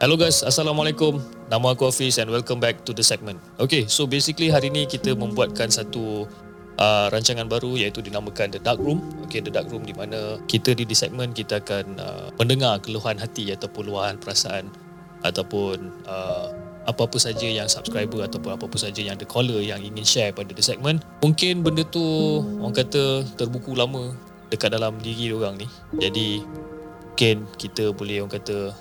Hello guys, Assalamualaikum. Nama aku Hafiz and welcome back to the segment. Okay, so basically hari ni kita membuatkan satu uh, rancangan baru iaitu dinamakan The Dark Room. Okay, The Dark Room di mana kita di, segmen kita akan uh, mendengar keluhan hati ataupun luahan perasaan ataupun uh, apa-apa saja yang subscriber ataupun apa-apa saja yang the caller yang ingin share pada the segment. Mungkin benda tu orang kata terbuku lama dekat dalam diri orang ni. Jadi mungkin kita boleh orang kata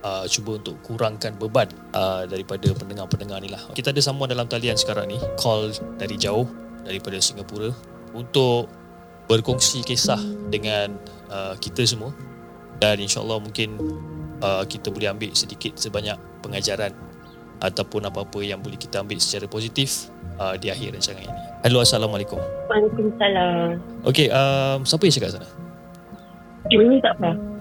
uh, cuba untuk kurangkan beban uh, daripada pendengar-pendengar ni lah. Kita ada sambungan dalam talian sekarang ni, call dari jauh daripada Singapura untuk berkongsi kisah dengan uh, kita semua dan insyaAllah mungkin uh, kita boleh ambil sedikit sebanyak pengajaran ataupun apa-apa yang boleh kita ambil secara positif uh, di akhir rancangan ini. Halo, Assalamualaikum. Waalaikumsalam. Okey, um, siapa yang cakap sana? Ini tak apa.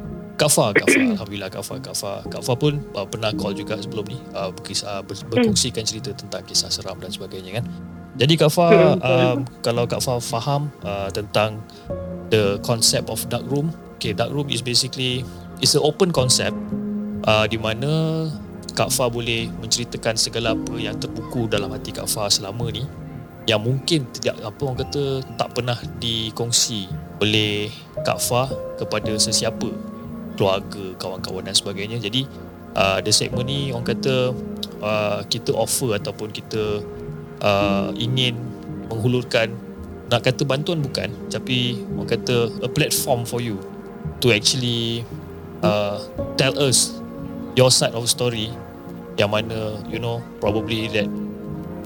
Kak Fa, Kak Fa, Alhamdulillah Kak Fa, Kak Fa. Kak Fa pun uh, pernah call juga sebelum ni uh, berkisah, ber, berkongsikan cerita tentang kisah seram dan sebagainya kan. Jadi Kak Fa, um, kalau Kak Fa faham uh, tentang the concept of dark room, okay, dark room is basically it's an open concept uh, di mana Kak Fa boleh menceritakan segala apa yang terbuku dalam hati Kak Fa selama ni yang mungkin tidak apa orang kata tak pernah dikongsi oleh Kak Fa kepada sesiapa keluarga, kawan-kawan dan sebagainya. Jadi uh, the segment ni orang kata uh, kita offer ataupun kita uh, ingin menghulurkan nak kata bantuan bukan tapi orang kata a platform for you to actually uh, tell us your side of story yang mana you know probably that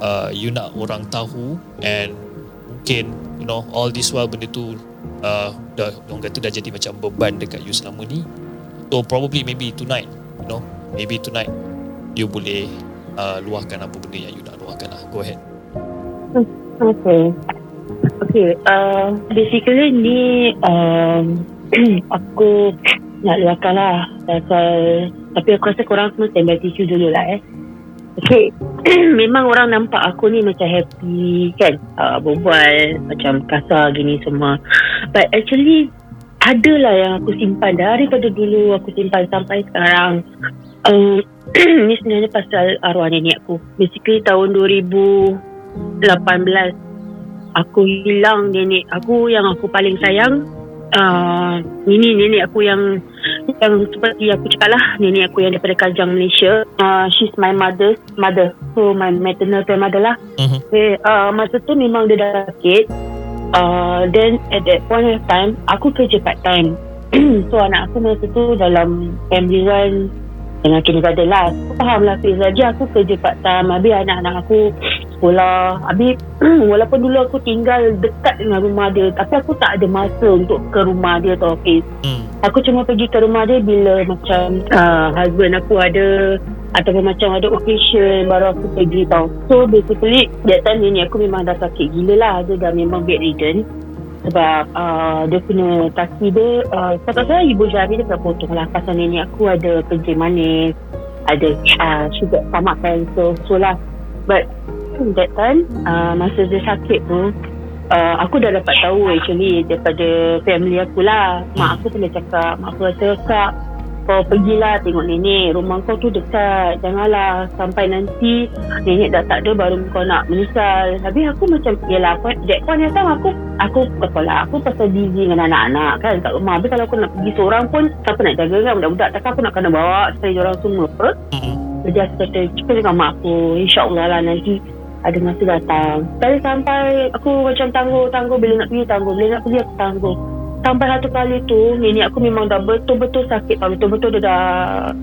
uh, you nak orang tahu and mungkin you know all this while benda tu uh, dah orang kata dah jadi macam beban dekat you selama ni so probably maybe tonight you know maybe tonight you boleh uh, luahkan apa benda yang you nak luahkan lah. Go ahead. Okay. Okay uh, basically ni um, aku nak luahkan lah pasal tapi aku rasa korang semua standby tisu dulu lah eh. Okay, memang orang nampak aku ni macam happy kan? Uh, Berbual macam kasar gini semua. But actually adalah yang aku simpan. Daripada dulu aku simpan sampai sekarang. Um, ni sebenarnya pasal arwah nenek aku. Basically tahun 2018 aku hilang nenek aku yang aku paling sayang. Uh, ini nenek aku yang yang seperti aku cakap lah nenek aku yang daripada Kajang Malaysia. Uh, she's my mother mother. So my maternal grandmother lah. Uh-huh. okay, uh, masa tu memang dia dah sakit uh, then at that point of time aku kerja part time so anak aku masa tu dalam family one dengan kindergarten lah. Aku faham lah Fiz saja aku kerja part time habis anak-anak aku sekolah. Habis walaupun dulu aku tinggal dekat dengan rumah dia tapi aku tak ada masa untuk ke rumah dia tau Fiz hmm. aku cuma pergi ke rumah dia bila macam uh, husband aku ada ataupun macam ada occasion baru aku pergi tau. So basically that time nenek aku memang dah sakit gila lah. Dia dah memang bedridden sebab uh, dia punya kaki dia uh, saya ibu jari dia tak potong lah. Pasal nenek aku ada kencing manis ada uh, sugar stomach cancer so lah. But that time uh, masa dia sakit tu uh, aku dah dapat tahu actually daripada family aku lah. Mak aku pernah cakap. Mak aku kata kak kau pergilah tengok nenek. Rumah kau tu dekat. Janganlah sampai nanti nenek dah tak ada baru kau nak menyesal. Habis aku macam yelah that point yang time aku aku kepala aku pasal busy dengan anak-anak kan kat rumah. Habis kalau aku nak pergi seorang pun siapa nak jaga kan? Budak-budak takkan aku nak kena bawa saya orang semua apa jadi aku kata cakap dengan mak aku. insyaAllah lah nanti ada masa datang. Tapi sampai aku macam tangguh-tangguh bila nak pergi tangguh. Bila nak pergi aku tangguh sampai satu kali tu nenek aku memang dah betul-betul sakit tau. Betul-betul dia dah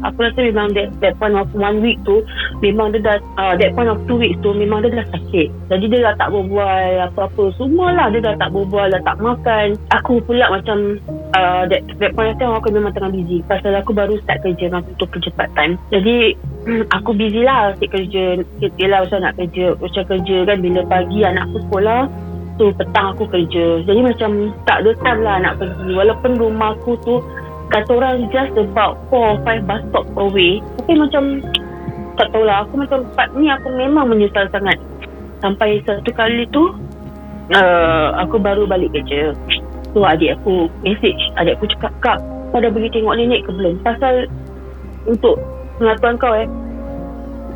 aku rasa memang that, that point of one week tu memang dia dah uh, that point of two weeks tu memang dia dah sakit. Jadi dia dah tak berbual apa-apa semualah dia dah tak berbual dah tak makan. Aku pula macam uh, that, that point of time aku memang tengah busy. Pasal aku baru start kerja masa tu kerja part time. Jadi aku busy lah asyik kerja. Yelah macam nak kerja macam kerja kan bila pagi anak aku sekolah So petang aku kerja. Jadi macam tak ada time lah nak pergi. Walaupun rumah aku tu Kata orang just about 4 or 5 bus stop away Tapi macam Tak tahulah Aku macam part ni aku memang menyesal sangat. Sampai satu kali tu uh, Aku baru balik kerja. So adik aku message. Adik aku cakap Kak kau dah pergi tengok nenek ke belum? Pasal Untuk Pengatuan kau eh.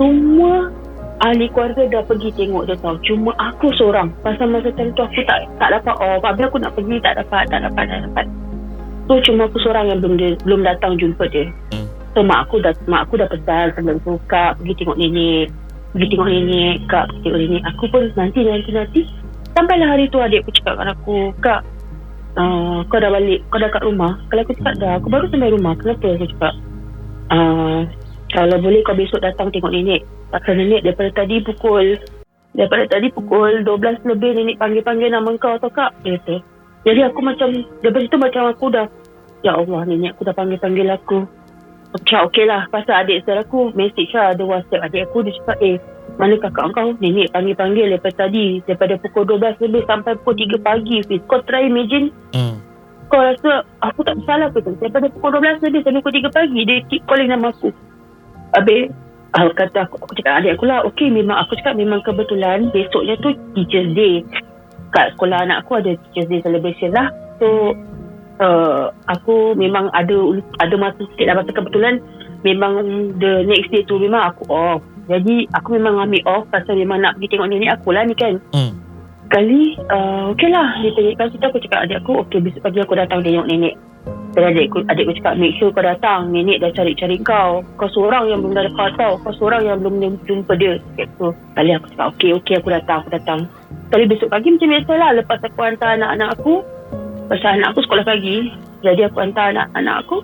Semua ahli keluarga dah pergi tengok dia tau. Cuma aku seorang. Pasal masa time tu aku tak tak dapat. Oh tapi aku nak pergi tak dapat tak dapat tak dapat. So cuma aku seorang yang belum dia, belum datang jumpa dia. Hmm. so mak aku dah mak aku dah pesan sebelum tu kak pergi tengok nenek pergi tengok nenek kak pergi tengok nenek. Aku pun nanti nanti nanti. Sampailah hari tu adik aku cakap dengan aku kak uh, kau dah balik kau dah kat rumah. Kalau aku cakap dah aku baru sampai rumah. Kenapa? Aku cakap uh, kalau boleh kau besok datang tengok nenek Pasal nenek daripada tadi pukul Daripada tadi pukul 12 lebih Nenek panggil-panggil nama kau atau kak Dia kata. Jadi aku macam Daripada situ macam aku dah Ya Allah nenek aku dah panggil-panggil aku. Aku cakap okey lah Pasal adik saudara aku Message lah ada whatsapp. Adik aku Dia cakap eh Mana kakak kau? Nenek panggil-panggil daripada tadi Daripada pukul 12 lebih Sampai pukul 3 pagi Fiz. Kau try imagine. Hmm. Kau rasa Aku tak bersalah ke tu? Daripada pukul 12 lebih Sampai pukul 3 pagi Dia keep calling nama aku. Habis uh, kata aku, aku cakap adik aku lah okey memang aku cakap memang kebetulan besoknya tu teacher's day. Kat sekolah anak aku ada teacher's day celebration lah. So uh, aku memang ada ada masa sikit lah masa kebetulan memang the next day tu memang aku off. Jadi aku memang ambil off pasal memang nak pergi tengok nenek aku lah ni kan. Hmm. kali uh, okey lah dia tanya kan aku cakap adik aku okey besok pagi aku datang tengok nenek dan adikku, adikku cakap make sure kau datang. Nenek dah cari-cari kau. Kau seorang yang belum dah dapat tau. Kau seorang yang belum jumpa dia. So, Kali aku cakap okay okay aku datang Aku datang. Kali besok pagi macam biasa lah. Lepas aku hantar anak-anak aku Pasal anak aku sekolah pagi. Jadi aku hantar anak-anak aku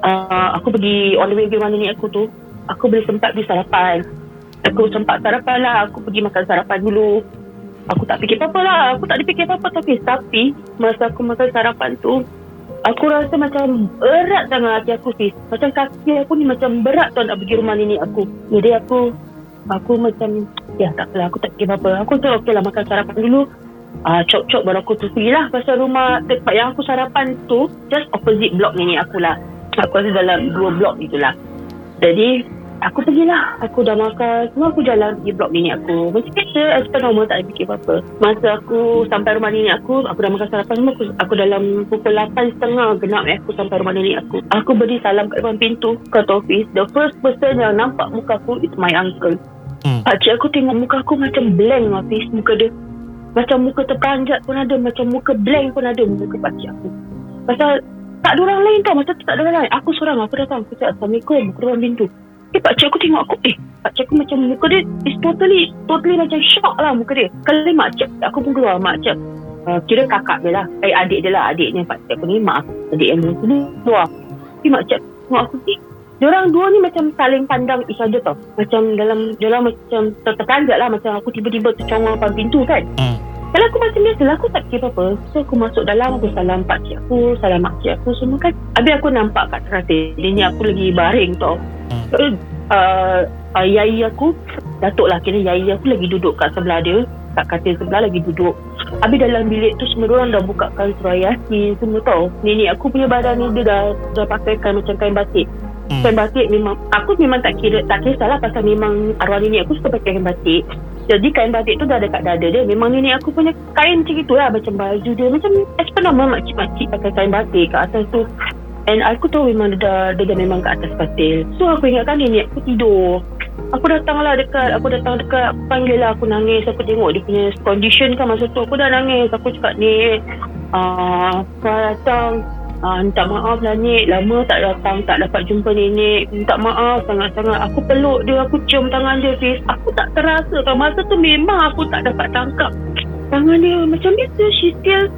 uh, Aku pergi on the way pergi mana nenek aku tu. Aku boleh sempat pergi sarapan. Aku sempat sarapan lah. Aku pergi makan sarapan dulu. Aku tak fikir apa-apa lah. Aku tak dipikir apa-apa Tapi, tapi Masa aku makan sarapan tu Aku rasa macam berat sangat hati aku Fiz. Macam kaki aku ni macam berat tau nak pergi rumah nenek aku. Jadi aku aku macam ya tak apalah aku tak fikir apa-apa. Aku tu okey lah makan sarapan dulu. Ah uh, cok-cok baru aku tu lah pasal rumah tempat yang aku sarapan tu just opposite blok nenek aku lah. Aku rasa dalam dua blok itulah. Jadi aku pergilah. Aku dah makan. Semua aku jalan pergi blok nenek aku. Macam biasa as per normal tak ada fikir apa-apa. Masa aku sampai rumah nenek aku aku dah makan sarapan semua aku, aku dalam pukul 8.30 genap eh aku sampai rumah nenek aku. Aku beri salam kat depan pintu kat office the first person yang nampak muka aku is my uncle. Hmm. pakcik aku tengok muka aku macam blank office muka dia macam muka terperanjat pun ada macam muka blank pun ada muka pakcik aku. Pasal tak ada orang lain tau. Masa tu tak ada orang lain. Aku seorang Aku datang. Aku cakap Assalamualaikum. Aku depan pintu Eh pakcik aku tengok aku. Eh pakcik aku macam muka dia Is totally Totally macam shock lah muka dia. Kali makcik Aku pun keluar makcik uh, Kira kakak dia lah. Eh adik dia lah Adiknya pakcik aku ni Mak Adik yang dulu Keluar. Tapi makcik Tengok aku ni Diorang dua ni macam saling pandang each other tau. Macam dalam Dalam macam Terperanjat lah. Macam aku tiba-tiba tercongol depan pintu kan. Hmm. Kalau aku macam biasa lah Aku tak fikir apa-apa So aku masuk dalam Aku salam pakcik aku Salam makcik aku semua kan. Habis aku nampak kat terakhir Dia ni aku lagi baring tau. Hmm. uh, uh, Yai aku Datuk lah kira Yai aku lagi duduk kat sebelah dia Kat katil sebelah lagi duduk. Habis dalam bilik tu Semua orang dah buka kain surah yasin Semua tau. Nenek aku punya badan ni Dia dah, dah pakai kain macam kain batik. Hmm. Kain batik memang Aku memang tak kira Tak kisah lah Pasal memang Arwah nenek aku suka pakai kain batik jadi kain batik tu dah ada kat dada dia Memang nenek aku punya kain macam itulah Macam baju dia Macam as per normal makcik-makcik pakai kain batik kat atas tu And aku tahu memang dia dah, dia dah memang kat atas katil. So aku ingatkan ni, aku tidur. Aku datang lah dekat, aku datang dekat, aku panggil lah, aku nangis. Aku tengok dia punya condition kan masa tu. Aku dah nangis. Aku cakap ni, uh, kau datang, uh, minta maaf lah ni. Lama tak datang, tak dapat jumpa nenek. Minta maaf sangat-sangat. Aku peluk dia, aku cium tangan dia, Fiz. Aku tak terasa kan. Masa tu memang aku tak dapat tangkap. Tangan dia macam biasa, she still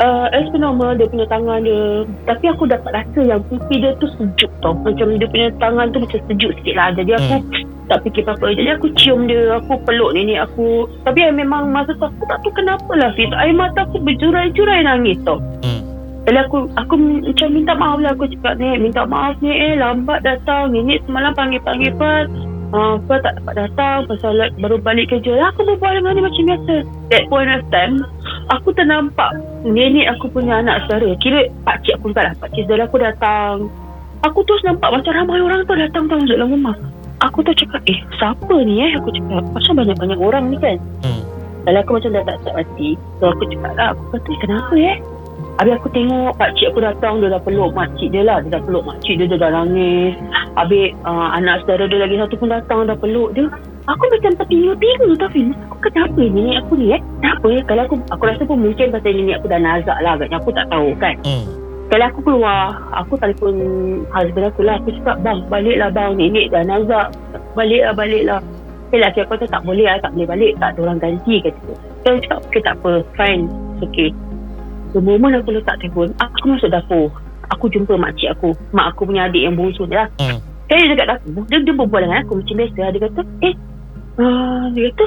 uh, as per normal dia punya tangan dia tapi aku dapat rasa yang pipi dia tu sejuk tau macam dia punya tangan tu macam sejuk sikit lah jadi aku hmm. tak fikir apa-apa jadi aku cium dia aku peluk nenek aku tapi memang masa tu aku tak tahu kenapa lah Fiz air mata aku berjurai-jurai nangis tau hmm. Jadi aku aku macam minta maaf lah aku cakap ni minta maaf ni eh lambat datang nenek semalam panggil-panggil pas uh, apa tak dapat datang pasal baru balik kerja lah aku berbual dengan dia macam biasa that point of time aku tak nampak nenek aku punya anak saudara. Kira pakcik aku juga lah. Pakcik saudara aku datang. Aku terus nampak macam ramai orang tu datang tau dalam rumah. Aku tu cakap, eh siapa ni eh? Aku cakap, pasal banyak-banyak orang ni kan. Hmm. Kalau aku macam dah tak tak hati. So aku cakap lah, aku kata, "Eh, kenapa eh? Habis aku tengok pakcik aku datang, dia dah peluk makcik dia lah. Dia dah peluk makcik dia, dia dah nangis. Habis uh, anak saudara dia lagi satu pun datang, dah peluk dia. Aku macam terpinga-pinga tau Fim. Aku kenapa nenek aku ni eh? Kenapa eh? Kalau aku, aku rasa pun mungkin pasal nenek aku dah nazak lah agaknya. Aku tak tahu kan. Hmm. Kalau aku keluar, aku telefon husband aku lah. Aku cakap, bang, baliklah bang. Nenek dah nazak. Baliklah, baliklah. Eh, laki aku kata, tak boleh lah. Tak boleh balik. Tak ada orang ganti, kata dia. Cakap, okay, tak apa. Fine. It's okay. The moment aku letak telefon, aku masuk dapur. Aku jumpa makcik aku. Mak aku punya adik yang bongsu dia lah. Hmm. Saya dekat dapur. Dia, dia berbual dengan aku macam biasa. Dia kata, eh, uh, dia kata,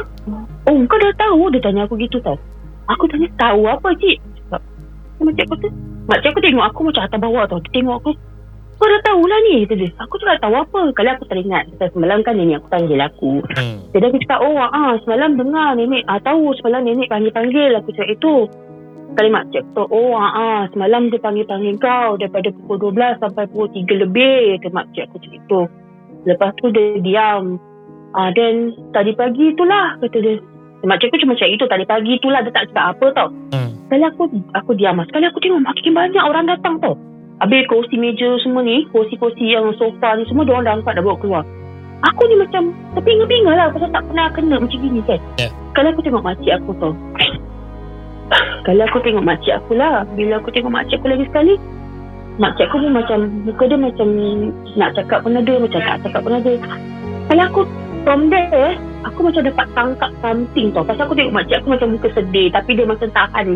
oh, kau dah tahu? Dia tanya aku gitu tau. Aku tanya, tahu apa, cik? Makcik aku tu, makcik aku tengok aku macam atas bawah tau. Dia tengok aku, kau dah tahulah ni, kata dia. Aku cakap, tahu apa? Kalau aku teringat, semalam kan nenek aku panggil aku. Hmm. Jadi aku cakap, oh, ah, semalam dengar nenek, ah, tahu semalam nenek panggil-panggil. Aku cakap, itu. Kali makcik aku, oh, ah, ah, semalam dia panggil-panggil kau daripada pukul 12 sampai pukul 3 lebih. Kata makcik aku cakap itu. Lepas tu dia diam. Ah, then tadi pagi itulah, kata dia. Makcik aku cuma cakap itu, tadi pagi itulah dia tak cakap apa tau. Hmm. Sekali aku aku diam. Sekali aku tengok makin banyak orang datang tau. Habis kursi meja semua ni, kursi-kursi yang sofa ni semua diorang dah angkat dah bawa keluar. Aku ni macam terpinga-pinga lah pasal tak pernah kena macam gini kan. Ya. Kalau aku tengok makcik aku tau. Kalau aku tengok makcik aku lah. Bila aku tengok makcik aku lagi sekali, makcik aku pun macam, muka dia macam nak cakap pun ada, macam tak cakap pun ada. Kalau aku from there, aku macam dapat tangkap something tau. Pasal aku tengok makcik aku macam muka sedih tapi dia macam tahan.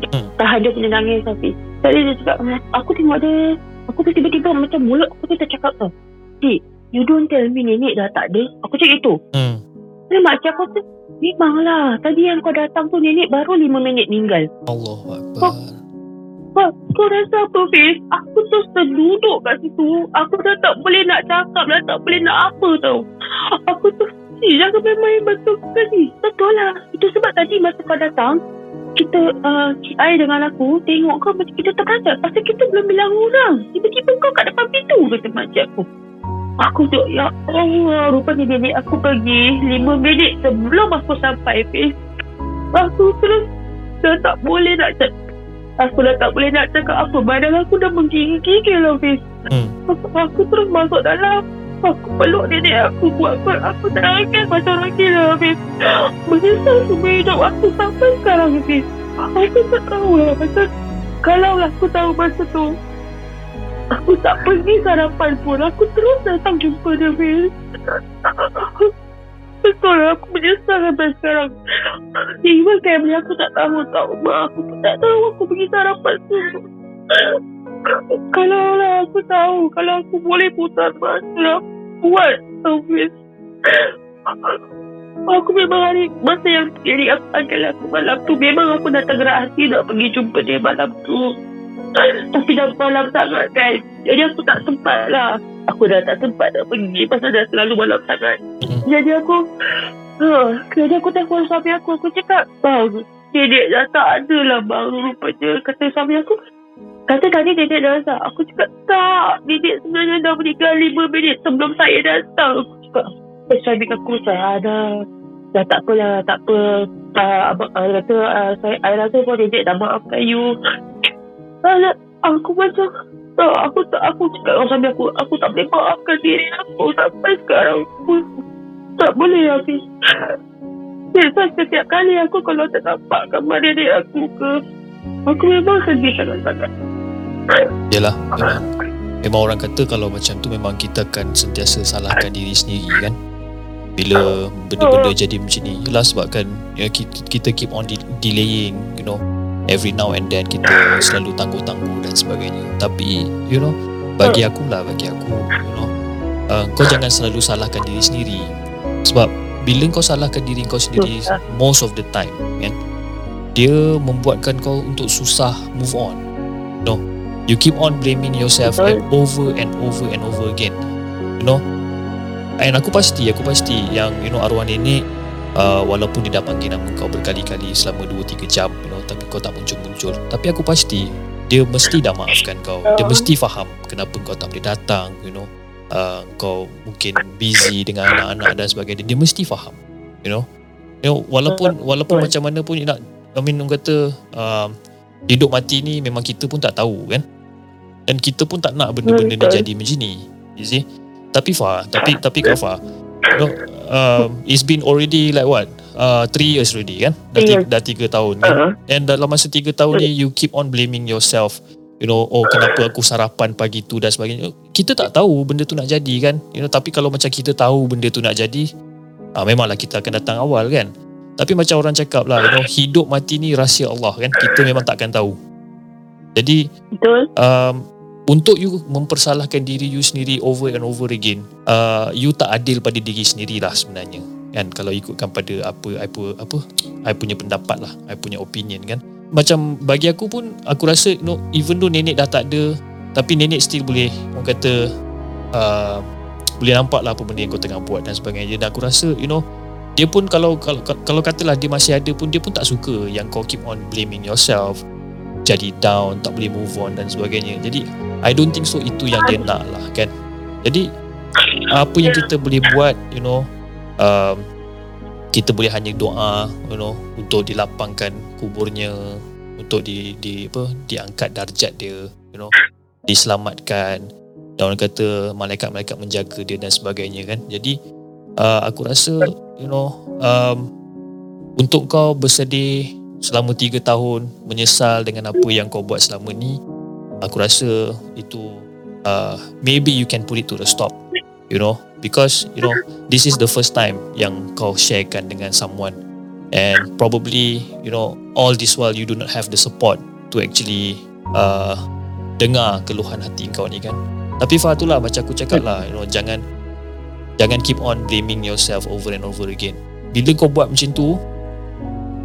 Hmm. Tahan dia punya nangis tapi. Tadi dia cakap, aku tengok dia, aku tu tiba-tiba macam mulut aku tu tercakap tau. Cik, you don't tell me nenek dah tak ada. Aku cakap itu. Hmm. Dan makcik aku tu, memanglah. Tadi yang kau datang tu nenek baru 5 minit meninggal. Allah Akbar. Kau, kau rasa apa Fiz? Aku terus terduduk kat situ. Aku dah tak boleh nak cakap dah tak boleh nak apa tau. Aku tu Eh, jangan main-main betul sekali. Betul lah. Itu sebab tadi masa kau datang, kita, uh, Cik Ai dengan aku, tengok kau macam kita terkajak. Pasal kita belum bilang orang. Tiba-tiba kau kat depan pintu, kata makcik aku. Aku tu, ya Allah, rupanya nenek aku pergi 5 minit sebelum aku sampai, Fiz. Aku terus dah tak boleh nak cakap. Aku dah tak boleh nak cakap apa. Badan aku dah menggigil-gigil lah, Fiz. Hmm. Aku, aku terus masuk dalam. Aku peluk nenek aku buat apa. Aku tak nangis macam orang gila, Fiz. Menyesal semua hidup aku sampai sekarang, Fiz. Aku tak tahu lah pasal kalau lah aku tahu masa tu aku tak pergi sarapan pun. Aku terus datang jumpa dia, Fiz. Betul lah, aku menyesal sampai sekarang. Even family aku tak tahu tau. Mak aku pun tak tahu aku pergi sarapan tu. Kalau lah aku tahu, kalau aku boleh putar masa, buat tau, Fiz. Aku memang hari masa yang jadi aku panggil aku malam tu memang aku dah tergerak hati nak pergi jumpa dia malam tu. Tapi dah malam sangat kan. Jadi aku tak sempat lah. Aku dah tak sempat nak pergi pasal dah selalu malam sangat. Hmm. Jadi aku uh, jadi aku telefon suami aku. Aku cakap, bang, dedek dah tak ada lah bang rupanya. Kata suami aku, kata tadi dedek dah datang. Aku cakap, tak. Dedek sebenarnya dah meninggal 5 minit sebelum saya datang. Aku cakap, eh, suami aku saya ada. Dah tak apalah, tak apa. Uh, abang, uh, kata, uh, saya, I rasa pun dedek dah maafkan you. Alah, aku macam tak, aku tak aku cakap dengan suami aku aku tak boleh maafkan diri aku sampai sekarang pun. Tak boleh Hafiz. Biasa setiap kali aku kalau tak nampak gambar diri aku ke aku memang sedih sangat-sangat. Yelah memang Memang orang kata kalau macam tu memang kita akan sentiasa salahkan diri sendiri kan? Bila benda-benda jadi macam ni Yelah sebabkan ya, kita, kita keep on de- delaying you know every now and then kita selalu tangguh-tangguh dan sebagainya. Tapi you know bagi aku lah bagi aku you know uh, kau jangan selalu salahkan diri sendiri. Sebab bila kau salahkan diri kau sendiri most of the time kan dia membuatkan kau untuk susah move on. No you keep on blaming yourself and over and over and over again. You know and aku pasti aku pasti yang you know arwah nenek uh, walaupun dia dah panggil nama kau berkali-kali selama 2 3 jam you know tapi kau tak muncul-muncul. Tapi aku pasti dia mesti dah maafkan kau. Dia mesti faham kenapa kau tak boleh datang you know. Uh, kau mungkin busy dengan anak-anak dan sebagainya. Dia mesti faham you know. You know walaupun walaupun macam mana pun nak I mean orang kata uh, hidup mati ni memang kita pun tak tahu kan. Dan kita pun tak nak benda-benda ni jadi macam ni you see. Tapi Fa tapi tapi Kak Fa you know, um, it's been already like what uh, three years already kan? Dah, tiga, dah tiga tahun kan? Uh-huh. and dalam masa tiga tahun ni you keep on blaming yourself. You know oh kenapa aku sarapan pagi tu dan sebagainya. Kita tak tahu benda tu nak jadi kan? You know tapi kalau macam kita tahu benda tu nak jadi uh, memanglah kita akan datang awal kan? Tapi macam orang cakap lah you know hidup mati ni rahsia Allah kan? Kita memang takkan tahu. Jadi betul. um, untuk you mempersalahkan diri you sendiri over and over again uh, you tak adil pada diri sendiri lah sebenarnya kan kalau ikutkan pada apa apa apa? I punya pendapat lah I punya opinion kan? Macam bagi aku pun aku rasa you know, even though nenek dah tak ada tapi nenek still boleh orang kata uh, boleh nampak lah apa benda yang kau tengah buat dan sebagainya. Dan aku rasa you know dia pun kalau kalau kalau katalah dia masih ada pun dia pun tak suka yang kau keep on blaming yourself jadi down tak boleh move on dan sebagainya. Jadi I don't think so itu yang dia nak lah kan? Jadi apa yang kita boleh buat you know um, kita boleh hanya doa you know untuk dilapangkan kuburnya untuk di di apa diangkat darjat dia you know diselamatkan. Dan orang kata malaikat-malaikat menjaga dia dan sebagainya kan? Jadi uh, aku rasa you know um, untuk kau bersedih selama 3 tahun menyesal dengan apa yang kau buat selama ni aku rasa itu uh, maybe you can put it to the stop you know because you know this is the first time yang kau sharekan dengan someone. And probably you know all this while you do not have the support to actually uh, dengar keluhan hati kau ni kan. Tapi Fatullah macam aku cakap lah you know jangan jangan keep on blaming yourself over and over again. Bila kau buat macam tu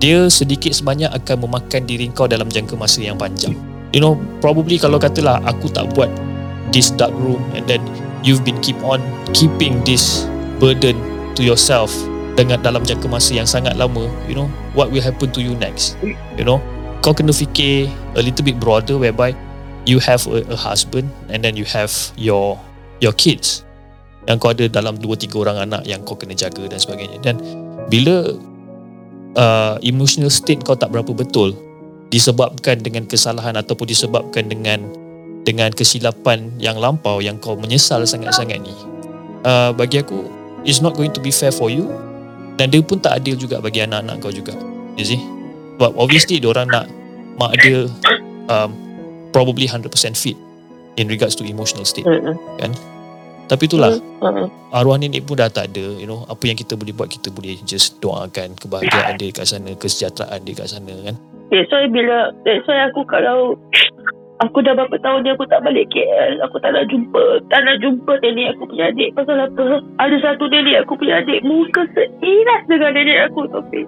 dia sedikit sebanyak akan memakan diri kau dalam jangka masa yang panjang. You know probably kalau katalah aku tak buat this dark room and then you've been keep on keeping this burden to yourself dengan dalam jangka masa yang sangat lama you know what will happen to you next? You know kau kena fikir a little bit broader whereby you have a, a husband and then you have your your kids. Yang kau ada dalam 2 3 orang anak yang kau kena jaga dan sebagainya. Dan bila uh, emotional state kau tak berapa betul disebabkan dengan kesalahan ataupun disebabkan dengan dengan kesilapan yang lampau yang kau menyesal sangat-sangat ni. Uh, bagi aku it's not going to be fair for you. Dan dia pun tak adil juga bagi anak-anak kau juga. You see? But obviously orang nak mak dia um, probably 100% fit in regards to emotional state kan? Tapi itulah. Arwah nenek pun dah tak ada you know. Apa yang kita boleh buat kita boleh just doakan kebahagiaan dia kat sana kesejahteraan dia kat sana kan? That's why bila That's why aku kalau Aku dah berapa tahun ni aku tak balik KL Aku tak nak jumpa Tak nak jumpa nenek aku punya adik. Pasal apa? Ada satu nenek aku punya adik Muka seiras dengan nenek aku Tapi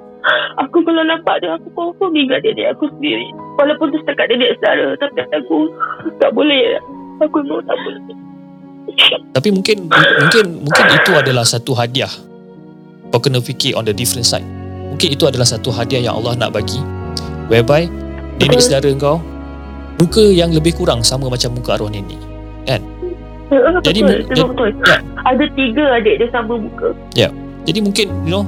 Aku kalau nampak dia Aku confirm ingat nenek aku sendiri. Walaupun tu setakat nenek saudara Tapi aku Tak boleh. Aku memang tak boleh. Tapi mungkin Mungkin Mungkin itu adalah satu hadiah. Kau kena fikir on the different side. Mungkin itu adalah satu hadiah yang Allah nak bagi whereby nenek saudara kau muka yang lebih kurang sama macam muka arwah nenek kan betul, jadi betul, betul. Ya. ada tiga adik dia sama muka ya jadi mungkin you know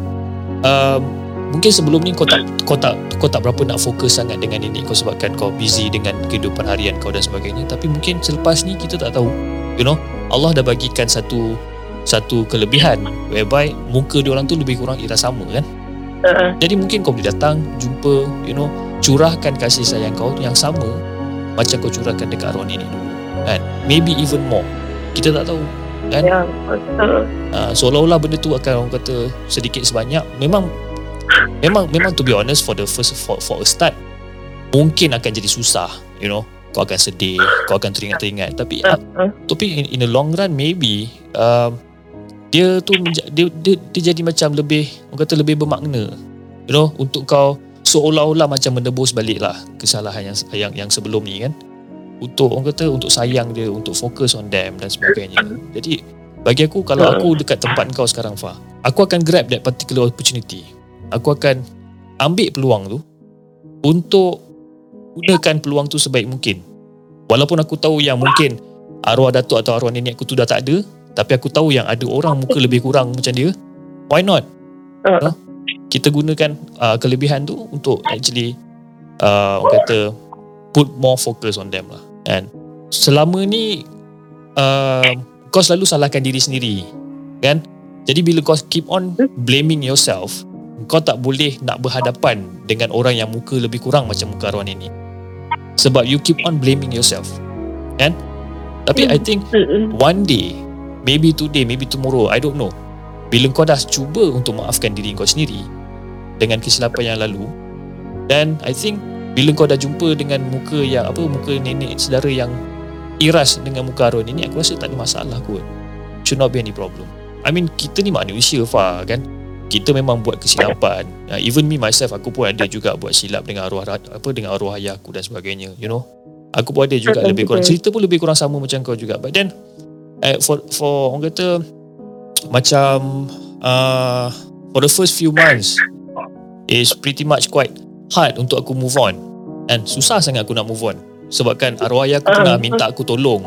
um, mungkin sebelum ni kau tak kau tak kau tak berapa nak fokus sangat dengan nenek kau sebabkan kau busy dengan kehidupan harian kau dan sebagainya tapi mungkin selepas ni kita tak tahu you know Allah dah bagikan satu satu kelebihan whereby muka dia orang tu lebih kurang ira sama kan uh-huh. jadi mungkin kau boleh datang jumpa you know curahkan kasih sayang kau yang sama macam kau curahkan dekat arwah nenek dulu. Kan? Maybe even more. Kita tak tahu. Kan? Ya betul. Uh, seolah-olah benda tu akan orang kata sedikit sebanyak. Memang memang memang to be honest for the first for, for a start mungkin akan jadi susah you know. Kau akan sedih kau akan teringat-teringat. Tapi uh, tapi in, in the long run maybe uh, dia tu dia, dia, dia jadi macam lebih orang kata lebih bermakna you know untuk kau seolah-olah macam menebus balik lah kesalahan yang yang yang sebelum ni kan untuk orang kata untuk sayang dia untuk fokus on them dan sebagainya jadi bagi aku kalau aku dekat tempat kau sekarang Fa aku akan grab that particular opportunity aku akan ambil peluang tu untuk gunakan peluang tu sebaik mungkin. Walaupun aku tahu yang mungkin arwah datuk atau arwah nenek aku tu dah tak ada, tapi aku tahu yang ada orang muka lebih kurang macam dia. Why not? Uh. Huh? Kita gunakan uh, kelebihan tu untuk actually uh, orang kata put more focus on them lah. And selama ni uh, kau selalu salahkan diri sendiri. Kan? Jadi bila kau keep on blaming yourself, kau tak boleh nak berhadapan dengan orang yang muka lebih kurang macam muka arwah nenek. Sebab you keep on blaming yourself. Kan? Tapi I think one day, maybe today, maybe tomorrow, I don't know. Bila kau dah cuba untuk maafkan diri kau sendiri dengan kesilapan yang lalu, dan I think bila kau dah jumpa dengan muka yang apa muka nenek saudara yang iras dengan muka arwah nenek, aku rasa tak ada masalah kot. Should not be any problem. I mean, kita ni manusia, Fah, kan? Kita memang buat kesilapan. Uh, even me myself, aku pun ada juga buat silap dengan arwah apa dengan arwah ayah aku dan sebagainya, you know. Aku pun ada juga lebih kurang cerita pun lebih kurang sama macam kau juga. But then uh, for for orang kata macam uh, for the first few months is pretty much quite hard untuk aku move on. And susah sangat aku nak move on. Sebabkan arwah ayah aku pernah minta aku tolong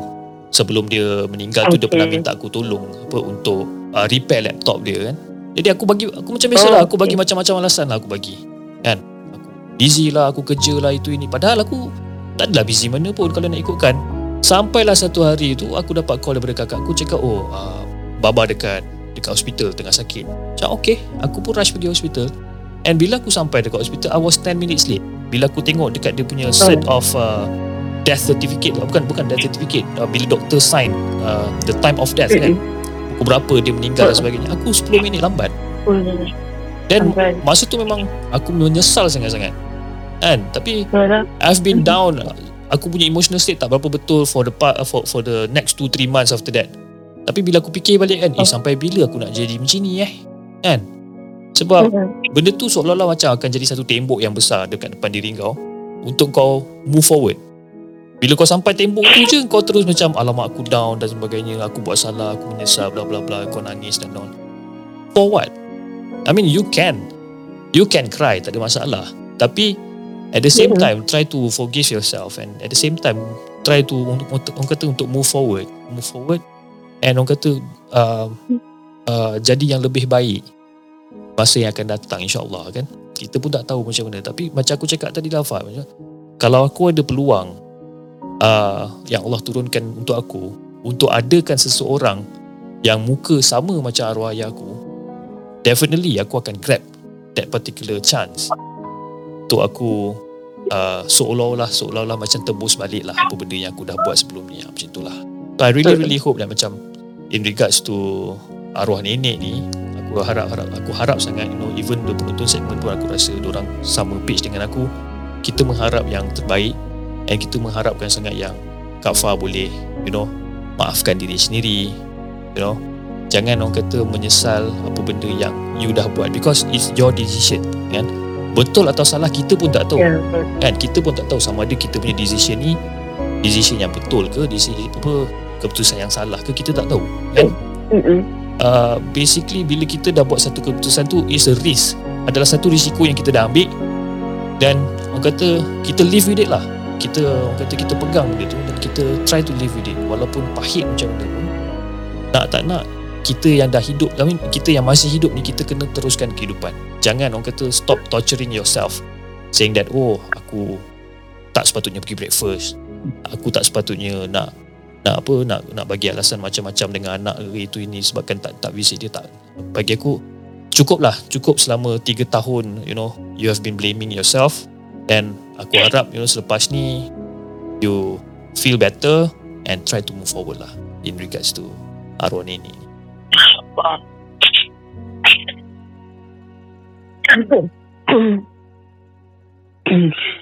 sebelum dia meninggal okay. tu dia pernah minta aku tolong apa untuk uh, repair laptop dia kan. Jadi aku bagi aku macam biasa lah aku bagi macam-macam alasan lah aku bagi kan. Aku busy lah aku kerja lah itu ini. Padahal aku tak adalah busy mana pun kalau nak ikutkan. Sampailah satu hari tu aku dapat call daripada kakak aku cakap oh uh, baba dekat dekat hospital tengah sakit. Macam okay, aku pun rush pergi hospital. And bila aku sampai dekat hospital, I was 10 minutes late. Bila aku tengok dekat dia punya set of uh, death certificate, bukan bukan death certificate, uh, bila doktor sign uh, the time of death kan, pukul berapa dia meninggal dan sebagainya, aku 10 minit lambat. Dan masa tu memang aku menyesal sangat-sangat. Kan? Tapi I've been down aku punya emotional state tak berapa betul for the part for for the next 2 3 months after that. Tapi bila aku fikir balik kan, eh sampai bila aku nak jadi macam ni eh? Kan? Sebab benda tu seolah-olah macam akan jadi satu tembok yang besar dekat depan diri kau untuk kau move forward. Bila kau sampai tembok tu je, kau terus macam alamak aku down dan sebagainya, aku buat salah, aku menyesal, bla bla bla, kau nangis dan all. For what? I mean, you can. You can cry, tak ada masalah. Tapi, at the same time, try to forgive yourself and at the same time, try to, orang kata untuk move forward. Move forward And orang kata uh, uh, Jadi yang lebih baik Masa yang akan datang insyaAllah kan? Kita pun tak tahu macam mana. Tapi macam aku cakap tadi lah Fah, Kalau aku ada peluang uh, Yang Allah turunkan untuk aku Untuk adakan seseorang Yang muka sama macam arwah ayah aku Definitely aku akan grab That particular chance Untuk aku uh, Seolah-olah Seolah-olah macam tembus balik lah Apa benda yang aku dah buat sebelum ni Macam itulah. So I really really hope that macam in regards to arwah nenek ni aku harap harap aku harap sangat you know even the penonton segmen pun aku rasa orang sama page dengan aku. Kita mengharap yang terbaik dan kita mengharapkan sangat yang Kak Fah boleh you know maafkan diri sendiri you know. Jangan orang kata menyesal apa benda yang you dah buat because it's your decision kan? Betul atau salah kita pun tak tahu. Yeah. kan kita pun tak tahu sama ada kita punya decision ni decision yang betul ke decision apa keputusan yang salah ke kita tak tahu kan uh, basically bila kita dah buat satu keputusan tu is a risk. Adalah satu risiko yang kita dah ambil. Dan orang kata kita live with it lah. Kita orang kata kita pegang dia tu dan kita try to live with it. Walaupun pahit macam mana pun nak tak nak kita yang dah hidup I mean, kita yang masih hidup ni kita kena teruskan kehidupan. Jangan orang kata stop torturing yourself saying that oh aku tak sepatutnya pergi breakfast. Aku tak sepatutnya nak nak apa nak nak bagi alasan macam-macam dengan anak itu ini sebabkan tak tak visit dia tak bagi aku cukuplah cukup selama 3 tahun you know you have been blaming yourself and aku harap you know selepas ni you feel better and try to move forward lah in regards to arwah ini.